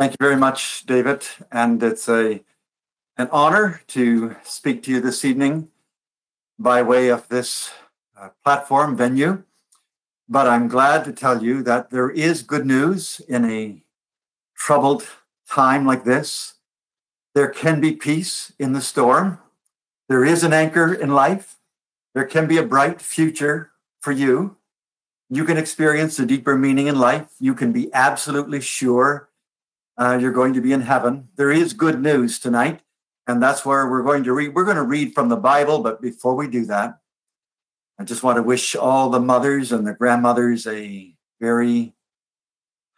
Thank you very much, David. And it's a an honor to speak to you this evening by way of this uh, platform venue. But I'm glad to tell you that there is good news in a troubled time like this. There can be peace in the storm. There is an anchor in life. There can be a bright future for you. You can experience a deeper meaning in life. You can be absolutely sure uh, you're going to be in heaven. There is good news tonight, and that's where we're going to read. We're going to read from the Bible, but before we do that, I just want to wish all the mothers and the grandmothers a very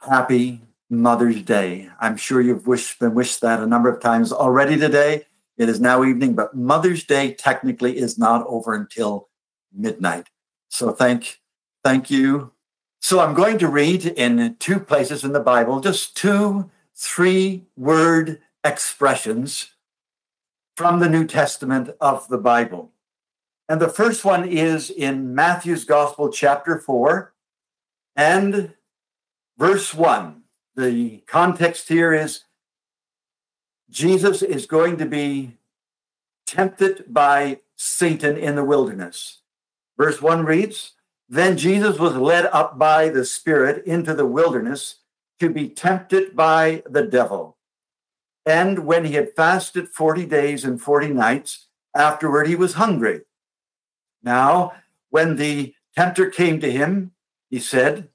happy Mother's Day. I'm sure you've wished, been wished that a number of times already today. It is now evening, but Mother's Day technically is not over until midnight. So thank, thank you. So I'm going to read in two places in the Bible, just two three word expressions from the New Testament of the Bible. And the first one is in Matthew's Gospel, chapter 4, and verse 1. The context here is Jesus is going to be tempted by Satan in the wilderness. Verse 1 reads Then Jesus was led up by the Spirit into the wilderness to be tempted by the devil. And when he had fasted 40 days and 40 nights, afterward he was hungry. Now, when the tempter came to him, he said,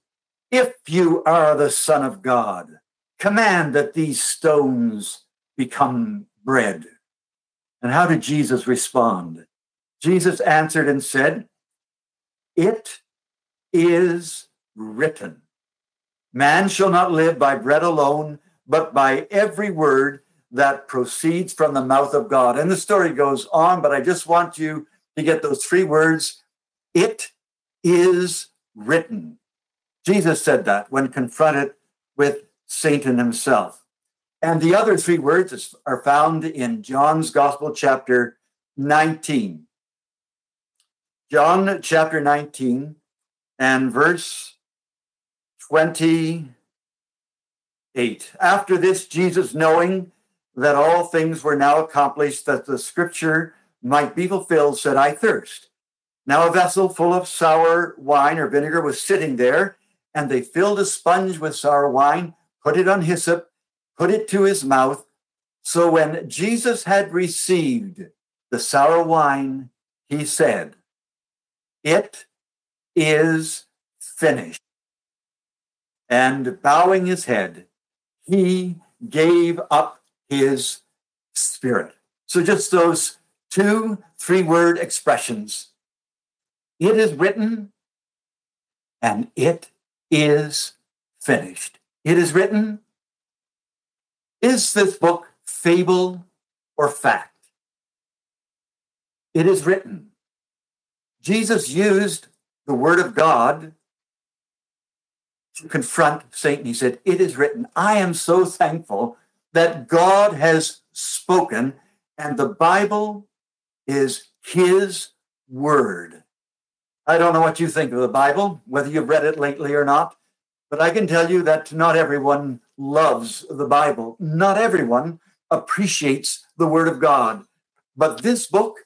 If you are the Son of God, command that these stones become bread. And how did Jesus respond? Jesus answered and said, It is written. Man shall not live by bread alone, but by every word that proceeds from the mouth of God. And the story goes on, but I just want you to get those three words it is written. Jesus said that when confronted with Satan himself. And the other three words are found in John's Gospel, chapter 19. John chapter 19 and verse 28. After this, Jesus, knowing that all things were now accomplished, that the scripture might be fulfilled, said, I thirst. Now a vessel full of sour wine or vinegar was sitting there, and they filled a sponge with sour wine, put it on hyssop, put it to his mouth. So when Jesus had received the sour wine, he said, It is finished and bowing his head, he gave up his spirit. So just those two three word expressions. It is written and it is finished. It is written. Is this book fable or fact? It is written. Jesus used the word of God confront Satan. He said, It is written. I am so thankful that God has spoken, and the Bible is his word. I don't know what you think of the Bible, whether you've read it lately or not, but I can tell you that not everyone loves the Bible. Not everyone appreciates the Word of God. But this book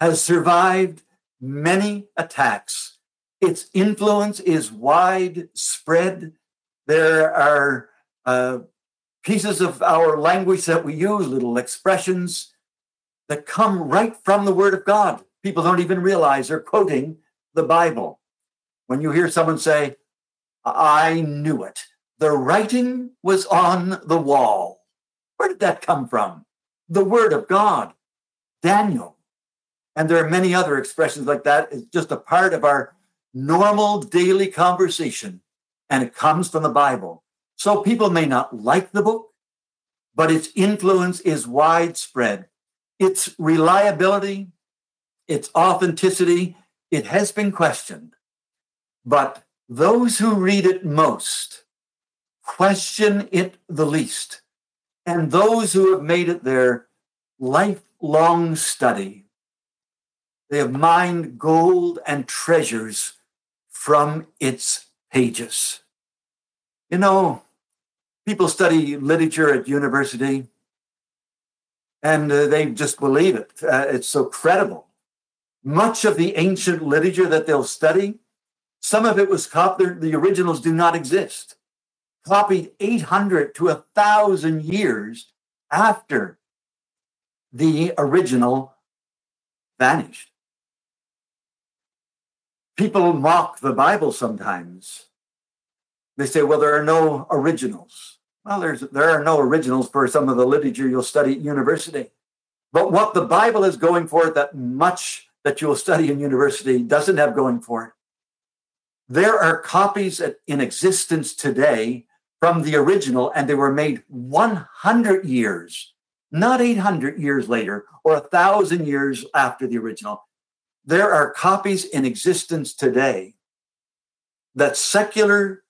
has survived many attacks its influence is widespread. There are uh, pieces of our language that we use, little expressions that come right from the Word of God. People don't even realize they're quoting the Bible. When you hear someone say, I knew it, the writing was on the wall. Where did that come from? The Word of God, Daniel. And there are many other expressions like that. It's just a part of our normal daily conversation, and it comes from the Bible. So people may not like the book, but its influence is widespread. Its reliability, its authenticity, it has been questioned. But those who read it most question it the least. And those who have made it their lifelong study, they have mined gold and treasures from its pages. You know, People study literature at university and uh, they just believe it. Uh, it's so credible. Much of the ancient literature that they'll study, some of it was copied, the originals do not exist, copied 800 to 1,000 years after the original vanished. People mock the Bible sometimes. They say, well, there are no originals. Well, there's, there are no originals for some of the literature you'll study at university. But what the Bible is going for, that much that you'll study in university doesn't have going for it. There are copies in existence today from the original, and they were made 100 years, not 800 years later or a thousand years after the original. There are copies in existence today that secular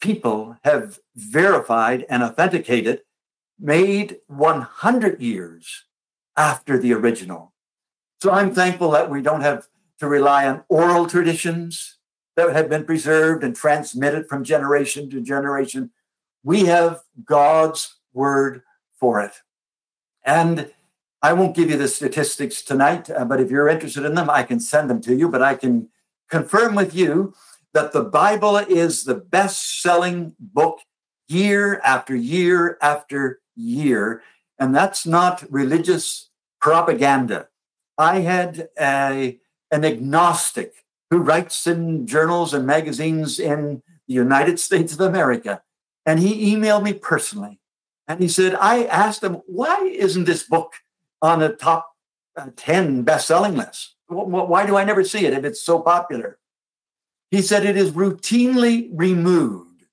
people have verified and authenticated, made 100 years after the original. So I'm thankful that we don't have to rely on oral traditions that have been preserved and transmitted from generation to generation. We have God's word for it. And I won't give you the statistics tonight, uh, but if you're interested in them, I can send them to you. But I can confirm with you that the Bible is the best selling book year after year after year. And that's not religious propaganda. I had a, an agnostic who writes in journals and magazines in the United States of America. And he emailed me personally. And he said, I asked him, why isn't this book on the top uh, 10 best selling list? Why do I never see it if it's so popular? He said it is routinely removed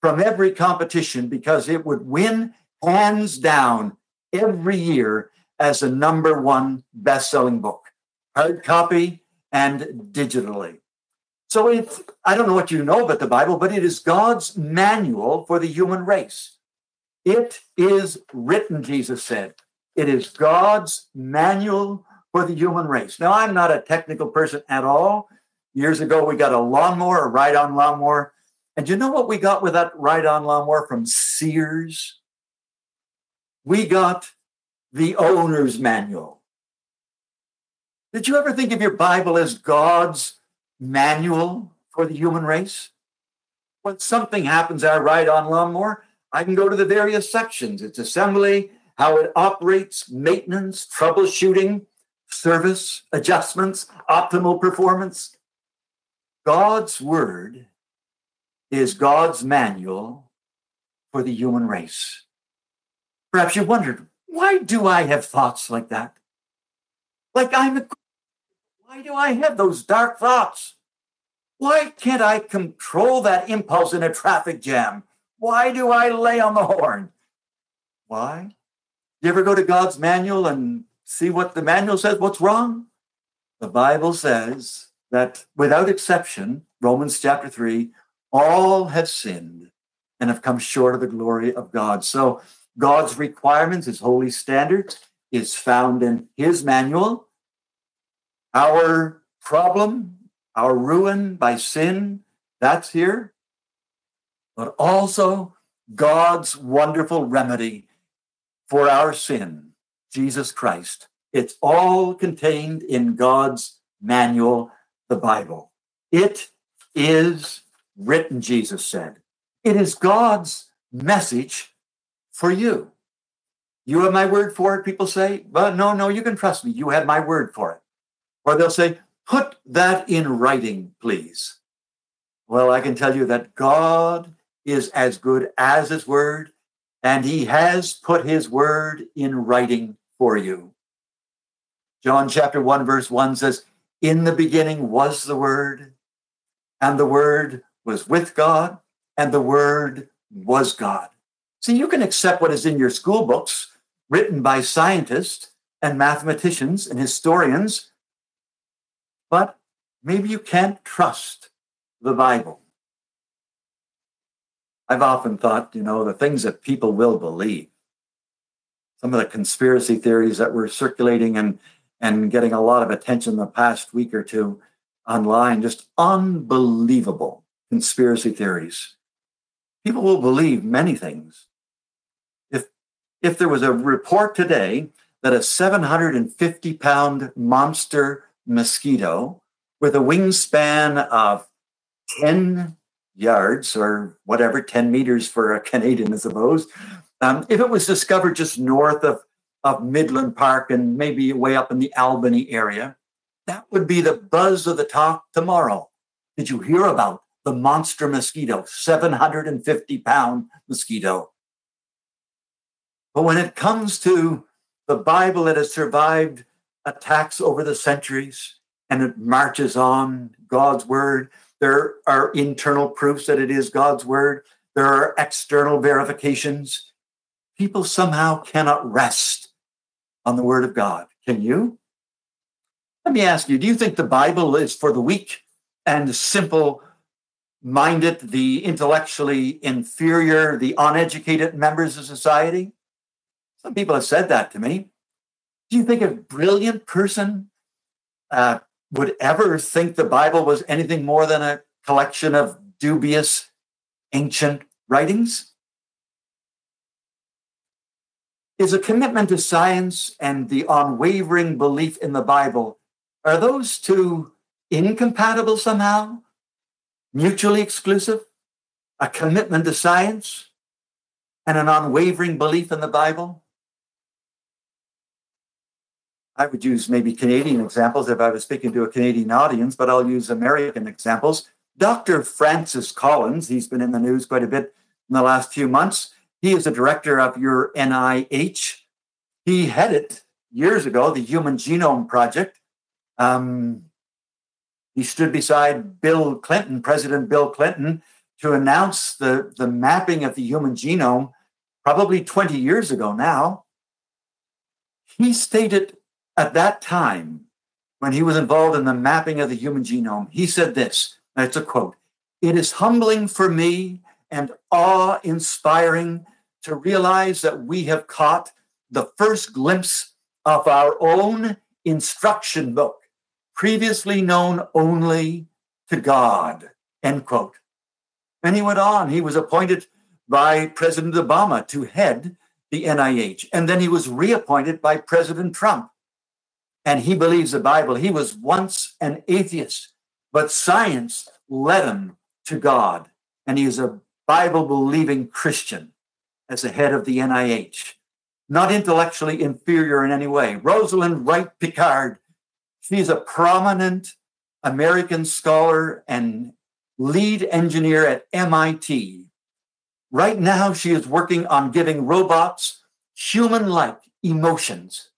from every competition because it would win hands down every year as a number one best selling book, hard copy and digitally. So it's, I don't know what you know about the Bible, but it is God's manual for the human race. It is written, Jesus said. It is God's manual for the human race. Now, I'm not a technical person at all. Years ago, we got a lawnmower, a ride on lawnmower. And you know what we got with that ride on lawnmower from Sears? We got the owner's manual. Did you ever think of your Bible as God's manual for the human race? When something happens, I ride on lawnmower, I can go to the various sections its assembly, how it operates, maintenance, troubleshooting, service, adjustments, optimal performance. God's word is God's manual for the human race. Perhaps you wondered, why do I have thoughts like that? Like I'm a, why do I have those dark thoughts? Why can't I control that impulse in a traffic jam? Why do I lay on the horn? Why? You ever go to God's manual and see what the manual says? What's wrong? The Bible says that without exception, Romans chapter 3, all have sinned and have come short of the glory of God. So God's requirements, his holy standards, is found in his manual. Our problem, our ruin by sin, that's here but also God's wonderful remedy for our sin, Jesus Christ. It's all contained in God's manual, the Bible. It is written, Jesus said. It is God's message for you. You have my word for it, people say. But no, no, you can trust me. You have my word for it. Or they'll say, put that in writing, please. Well, I can tell you that God is as good as his word, and he has put his word in writing for you. John chapter 1, verse 1 says, In the beginning was the word, and the word was with God, and the word was God. See, you can accept what is in your school books written by scientists and mathematicians and historians, but maybe you can't trust the Bible. I've often thought, you know, the things that people will believe, some of the conspiracy theories that were circulating and and getting a lot of attention the past week or two online, just unbelievable conspiracy theories. people will believe many things. If, if there was a report today that a 750 pound monster mosquito with a wingspan of 10 yards or whatever, 10 meters for a Canadian, I suppose, um, if it was discovered just north of, of Midland Park and maybe way up in the Albany area, that would be the buzz of the talk tomorrow. Did you hear about the monster mosquito, 750 pound mosquito? But when it comes to the Bible that has survived attacks over the centuries and it marches on God's word, there are internal proofs that it is God's word. There are external verifications. People somehow cannot rest on the word of God. Can you? Let me ask you do you think the Bible is for the weak and simple minded, the intellectually inferior, the uneducated members of society? Some people have said that to me. Do you think a brilliant person uh, would ever think the Bible was anything more than a collection of dubious ancient writings? Is a commitment to science and the unwavering belief in the Bible, are those two incompatible somehow? Mutually exclusive? A commitment to science and an unwavering belief in the Bible? I would use maybe Canadian examples if I was speaking to a Canadian audience, but I'll use American examples. Dr. Francis Collins, he's been in the news quite a bit in the last few months. He is the director of your NIH. He headed years ago the Human Genome Project. Um, he stood beside Bill Clinton, President Bill Clinton, to announce the, the mapping of the human genome probably 20 years ago now. He stated at that time, when he was involved in the mapping of the human genome, he said this, and it's a quote It is humbling for me and awe inspiring to realize that we have caught the first glimpse of our own instruction book, previously known only to God. End quote. And he went on. He was appointed by President Obama to head the NIH. And then he was reappointed by President Trump and he believes the Bible. He was once an atheist, but science led him to God. And he is a Bible believing Christian as the head of the NIH, not intellectually inferior in any way. Rosalind Wright Picard, she's a prominent American scholar and lead engineer at MIT. Right now, she is working on giving robots human like emotions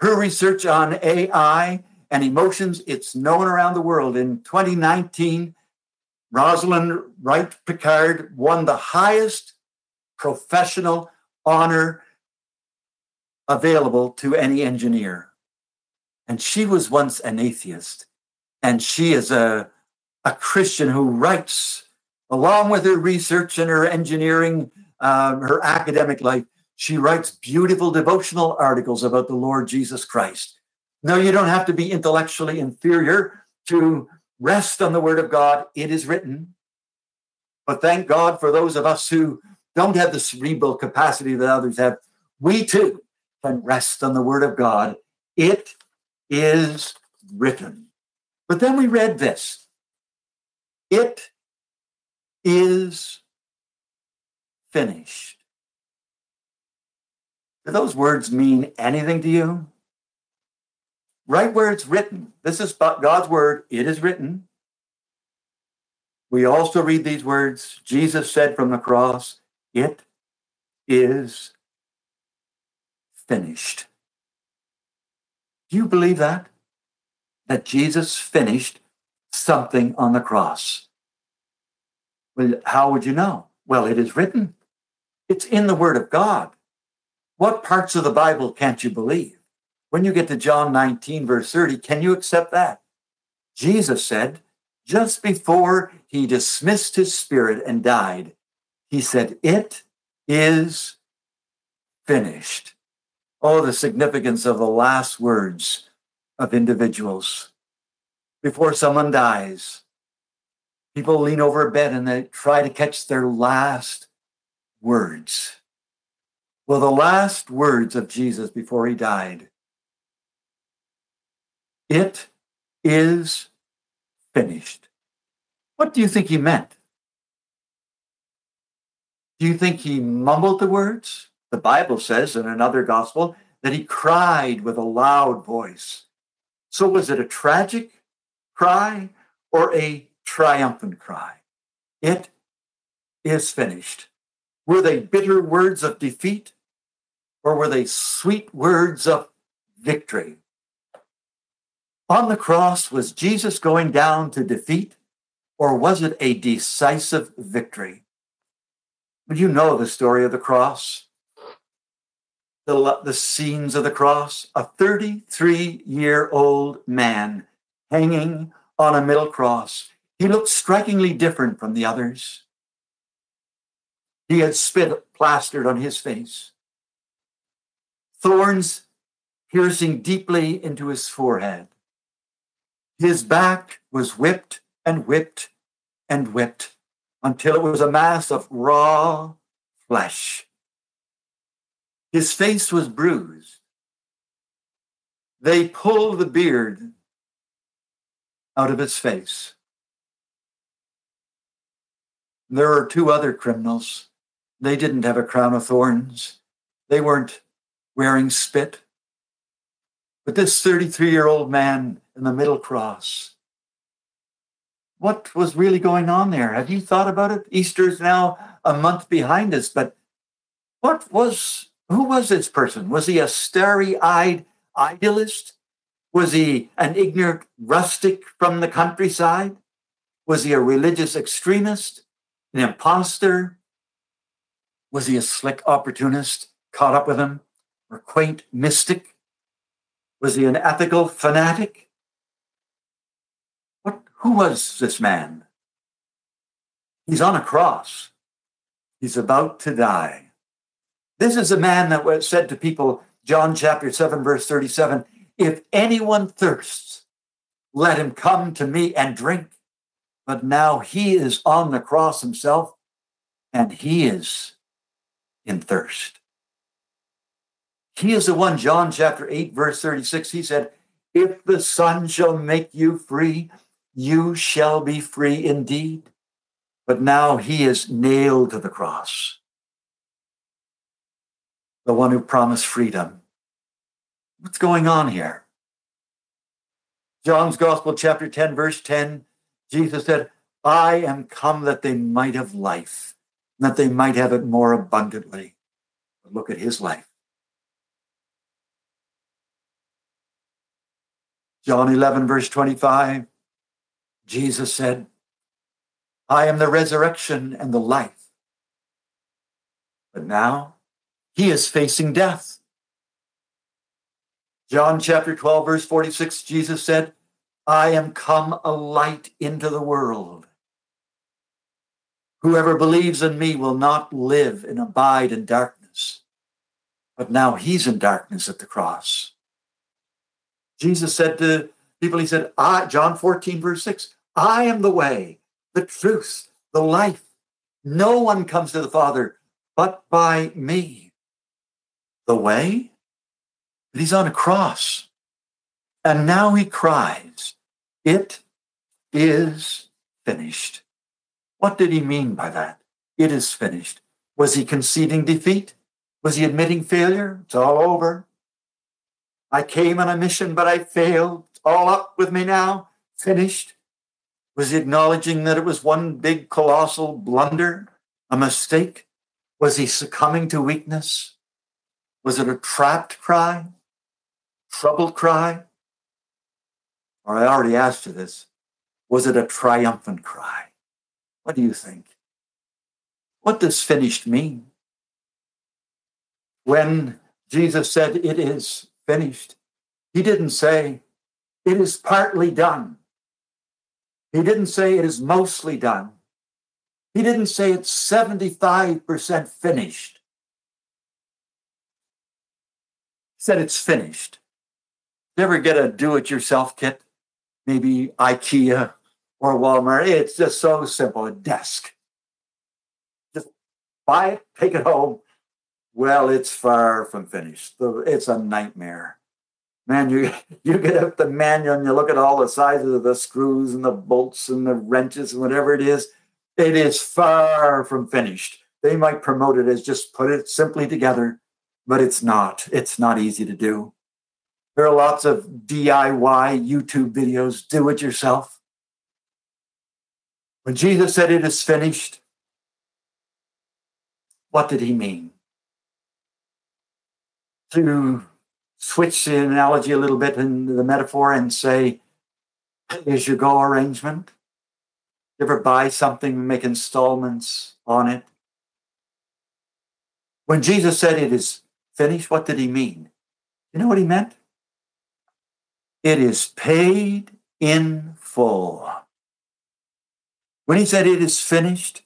her research on AI and emotions, it's known around the world. In 2019, Rosalind Wright Picard won the highest professional honor available to any engineer. And she was once an atheist. And she is a, a Christian who writes, along with her research and her engineering, um, her academic life, she writes beautiful devotional articles about the Lord Jesus Christ. No, you don't have to be intellectually inferior to rest on the word of God. It is written. But thank God for those of us who don't have the cerebral capacity that others have. We too can rest on the word of God. It is written. But then we read this it is finished. Do those words mean anything to you? Right where it's written. This is God's word. It is written. We also read these words. Jesus said from the cross, It is finished. Do you believe that? That Jesus finished something on the cross? Well, how would you know? Well, it is written. It's in the Word of God. What parts of the Bible can't you believe? When you get to John 19, verse 30, can you accept that? Jesus said, just before he dismissed his spirit and died, he said, It is finished. Oh, the significance of the last words of individuals. Before someone dies, People lean over a bed and they try to catch their last words. Well, the last words of Jesus before he died it is finished. What do you think he meant? Do you think he mumbled the words? The Bible says in another gospel that he cried with a loud voice. So was it a tragic cry or a triumphant cry? It is finished. Were they bitter words of defeat or were they sweet words of victory? On the cross, was Jesus going down to defeat or was it a decisive victory? You know the story of the cross the, the scenes of the cross, a 33 year old man hanging on a middle cross. He looked strikingly different from the others. He had spit plastered on his face, thorns piercing deeply into his forehead. His back was whipped and whipped and whipped until it was a mass of raw flesh. His face was bruised. They pulled the beard out of his face. There are two other criminals. They didn't have a crown of thorns. They weren't wearing spit. But this 33 year old man in the middle cross, what was really going on there? Have you thought about it? Easter's now a month behind us, but what was who was this person? Was he a starry eyed idealist? Was he an ignorant rustic from the countryside? Was he a religious extremist, an impostor? Was he a slick opportunist caught up with him, or quaint mystic? Was he an ethical fanatic? What, who was this man? He's on a cross. He's about to die. This is a man that was said to people, John chapter 7, verse 37 If anyone thirsts, let him come to me and drink. But now he is on the cross himself, and he is in thirst. He is the one, John chapter 8, verse 36, he said, If the Son shall make you free, you shall be free indeed. But now he is nailed to the cross the one who promised freedom. What's going on here? John's Gospel, chapter 10, verse 10, Jesus said, I am come that they might have life, that they might have it more abundantly. But look at his life. John 11, verse 25, Jesus said, I am the resurrection and the life. But now he is facing death. John chapter 12, verse 46, Jesus said, I am come a light into the world. Whoever believes in me will not live and abide in darkness. But now he's in darkness at the cross. Jesus said to people, He said, I, John 14, verse 6, I am the way, the truth, the life. No one comes to the Father but by me the way, but he's on a cross. And now he cries, It is finished. What did he mean by that? It is finished. Was he conceding defeat? Was he admitting failure? It's all over. I came on a mission, but I failed. All up with me now. Finished. Was he acknowledging that it was one big colossal blunder, a mistake? Was he succumbing to weakness? Was it a trapped cry? Troubled cry? Or I already asked you this. Was it a triumphant cry? What do you think? What does finished mean? When Jesus said, It is finished, he didn't say, It is partly done. He didn't say, It is mostly done. He didn't say, It's 75% finished. He said it's finished. You ever get a do it yourself kit? Maybe IKEA or Walmart. It's just so simple a desk. Just buy it, take it home. Well, it's far from finished. It's a nightmare. Man, you, you get up the manual and you look at all the sizes of the screws and the bolts and the wrenches and whatever it is. It is far from finished. They might promote it as just put it simply together, but it's not. It's not easy to do. There are lots of DIY YouTube videos, do it yourself. When Jesus said it is finished, what did he mean? To switch the analogy a little bit in the metaphor and say, is your go arrangement? You ever buy something, make installments on it? When Jesus said it is finished, what did he mean? You know what he meant? It is paid in full. When he said it is finished,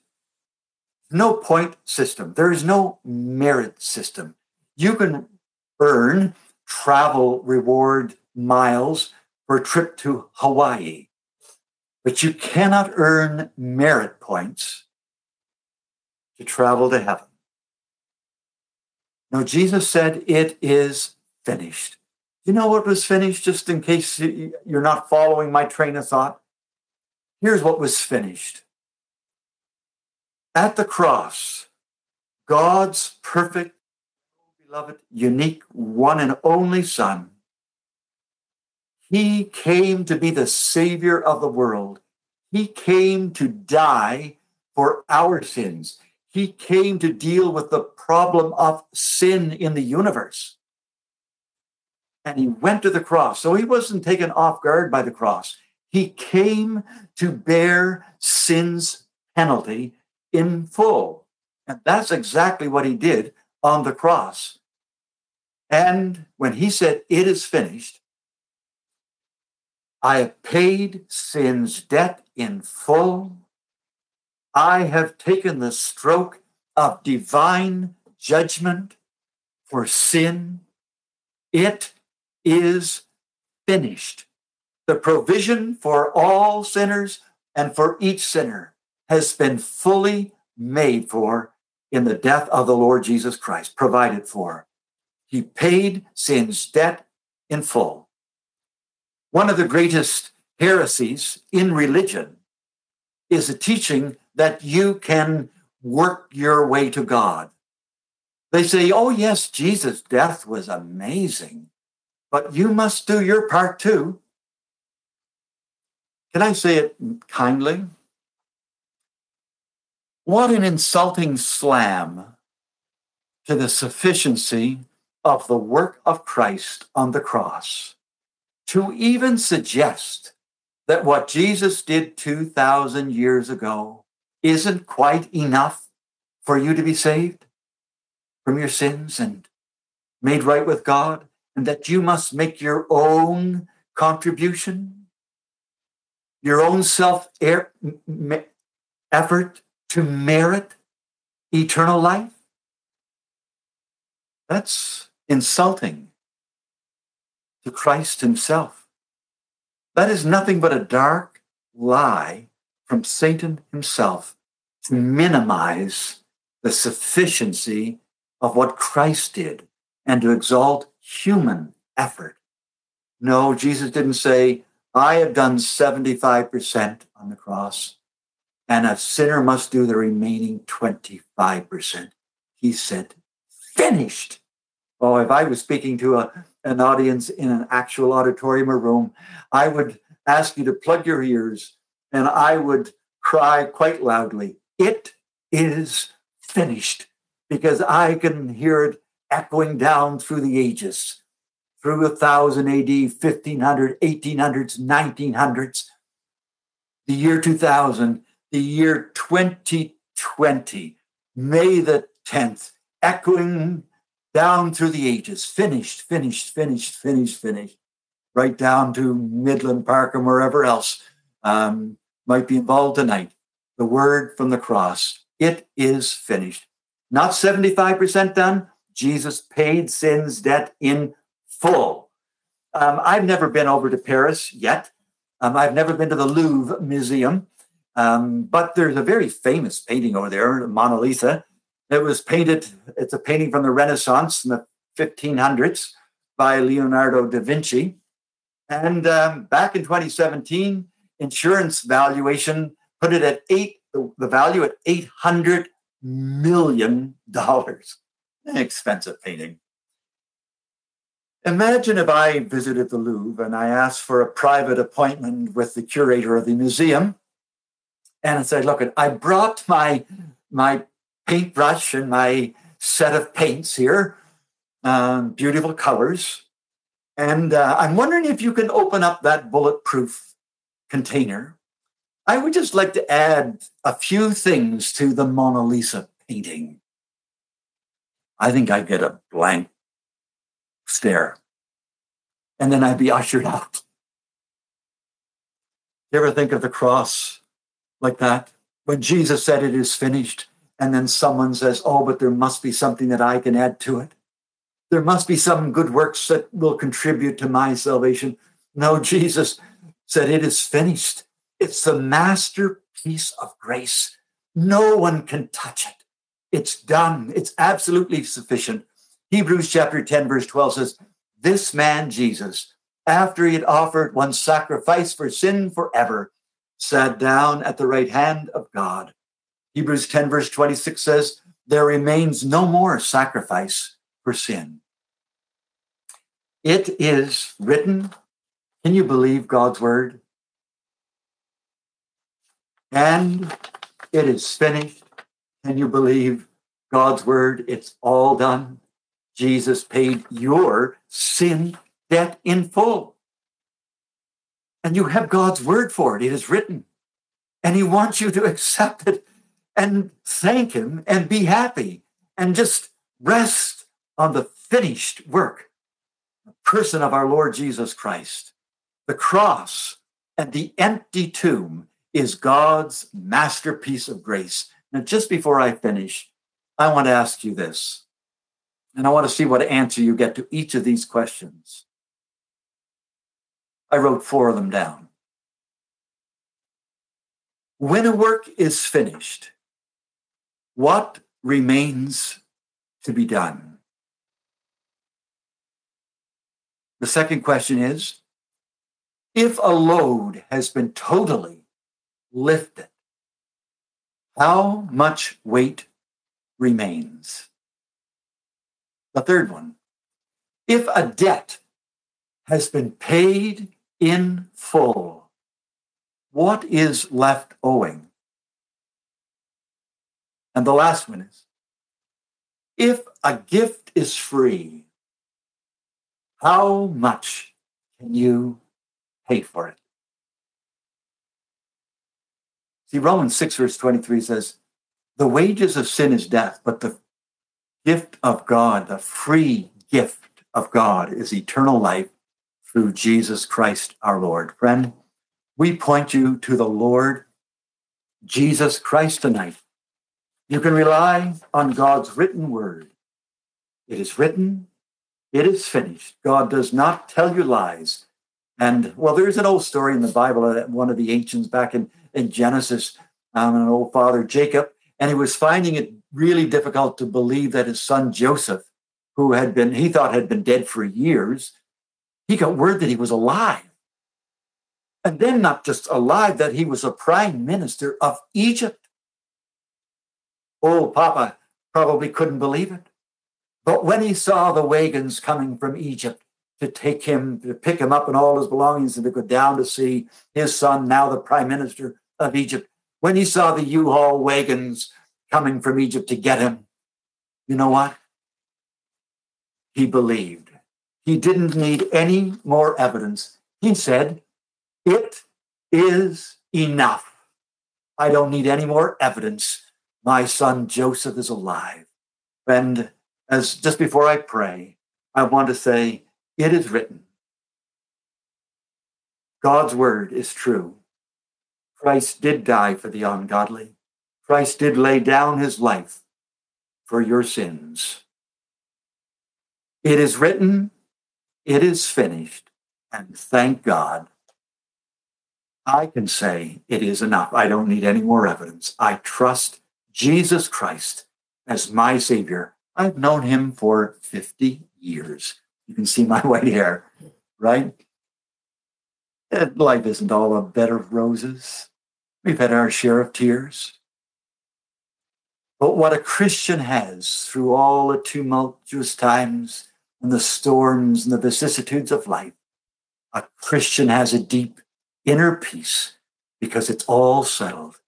no point system. There is no merit system. You can earn travel reward miles for a trip to Hawaii, but you cannot earn merit points to travel to heaven. Now, Jesus said, It is finished. You know what was finished, just in case you're not following my train of thought? Here's what was finished. At the cross, God's perfect, beloved, unique, one and only Son, he came to be the Savior of the world. He came to die for our sins. He came to deal with the problem of sin in the universe and he went to the cross. So he wasn't taken off guard by the cross. He came to bear sin's penalty in full. And that's exactly what he did on the cross. And when he said, It is finished, I have paid sin's debt in full. I have taken the stroke of divine judgment for sin. It is finished. The provision for all sinners and for each sinner has been fully made for in the death of the Lord Jesus Christ, provided for. He paid sin's debt in full. One of the greatest heresies in religion is a teaching that you can work your way to God. They say, oh, yes, Jesus' death was amazing but you must do your part too. Can I say it kindly? What an insulting slam to the sufficiency of the work of Christ on the cross to even suggest that what Jesus did 2,000 years ago isn't quite enough for you to be saved from your sins and made right with God and that you must make your own contribution, your own self er, effort to merit eternal life? That's insulting to Christ Himself. That is nothing but a dark lie from Satan himself to minimize the sufficiency of what Christ did and to exalt human effort. No, Jesus didn't say, I have done 75% on the cross, and a sinner must do the remaining 25%. He said, finished. Oh, if I was speaking to a, an audience in an actual auditorium or room, I would ask you to plug your ears and I would cry quite loudly, It is finished, because I can hear it echoing down through the ages, through 1000 AD, 1500, 1800s, 1900s, the year 2000, the year 2020, May the 10th, echoing down through the ages, finished, finished, finished, finished, finished, right down to Midland Park and wherever else um, might be involved tonight. The word from the cross, it is finished. Not 75% done, Jesus paid sin's debt in full. Um, I've never been over to Paris yet. Um, I've never been to the Louvre Museum, um, but there's a very famous painting over there, Mona Lisa. It was painted, it's a painting from the Renaissance in the 1500s by Leonardo da Vinci. And um, back in 2017, insurance valuation put it at eight, the value at $800 million. An expensive painting. Imagine if I visited the Louvre and I asked for a private appointment with the curator of the museum and I said, look, I brought my, my paintbrush and my set of paints here, um, beautiful colors. And uh, I'm wondering if you can open up that bulletproof container. I would just like to add a few things to the Mona Lisa painting. I think I'd get a blank stare. And then I'd be ushered out. You ever think of the cross like that? When Jesus said it is finished, and then someone says, Oh, but there must be something that I can add to it. There must be some good works that will contribute to my salvation. No, Jesus said, It is finished. It's the masterpiece of grace. No one can touch it. It's done. It's absolutely sufficient. Hebrews chapter 10, verse 12 says, This man, Jesus, after he had offered one sacrifice for sin forever, sat down at the right hand of God. Hebrews 10, verse 26 says, There remains no more sacrifice for sin. It is written. Can you believe God's word? And it is finished. Can you believe God's word? It's all done. Jesus paid your sin debt in full. And you have God's word for it. It is written. And he wants you to accept it and thank him and be happy and just rest on the finished work, the person of our Lord Jesus Christ. The cross and the empty tomb is God's masterpiece of grace. Now, just before I finish, I want to ask you this, and I want to see what answer you get to each of these questions. I wrote four of them down. When a work is finished, what remains to be done? The second question is if a load has been totally lifted, how much weight remains? The third one, if a debt has been paid in full, what is left owing? And the last one is, if a gift is free, how much can you pay for it? See, Romans 6, verse 23 says, The wages of sin is death, but the gift of God, the free gift of God, is eternal life through Jesus Christ our Lord. Friend, we point you to the Lord Jesus Christ tonight. You can rely on God's written word. It is written, it is finished. God does not tell you lies. And well, there's an old story in the Bible that one of the ancients back in in Genesis, um, an old father, Jacob, and he was finding it really difficult to believe that his son Joseph, who had been, he thought had been dead for years, he got word that he was alive. And then not just alive, that he was a prime minister of Egypt. Old Papa probably couldn't believe it. But when he saw the wagons coming from Egypt to take him, to pick him up and all his belongings, and to go down to see his son, now the prime minister, of Egypt, when he saw the U-Haul wagons coming from Egypt to get him, you know what? He believed. He didn't need any more evidence. He said, It is enough. I don't need any more evidence. My son Joseph is alive. And as just before I pray, I want to say, It is written. God's word is true. Christ did die for the ungodly. Christ did lay down his life for your sins. It is written, it is finished, and thank God I can say it is enough. I don't need any more evidence. I trust Jesus Christ as my Savior. I've known him for 50 years. You can see my white hair, right? And life isn't all a bed of roses. We've had our share of tears. But what a Christian has through all the tumultuous times and the storms and the vicissitudes of life, a Christian has a deep inner peace because it's all settled.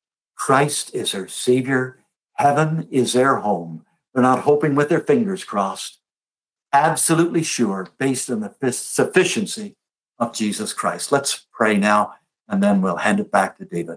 Christ is their Savior. Heaven is their home. They're not hoping with their fingers crossed. Absolutely sure, based on the sufficiency of Jesus Christ. Let's pray now, and then we'll hand it back to David.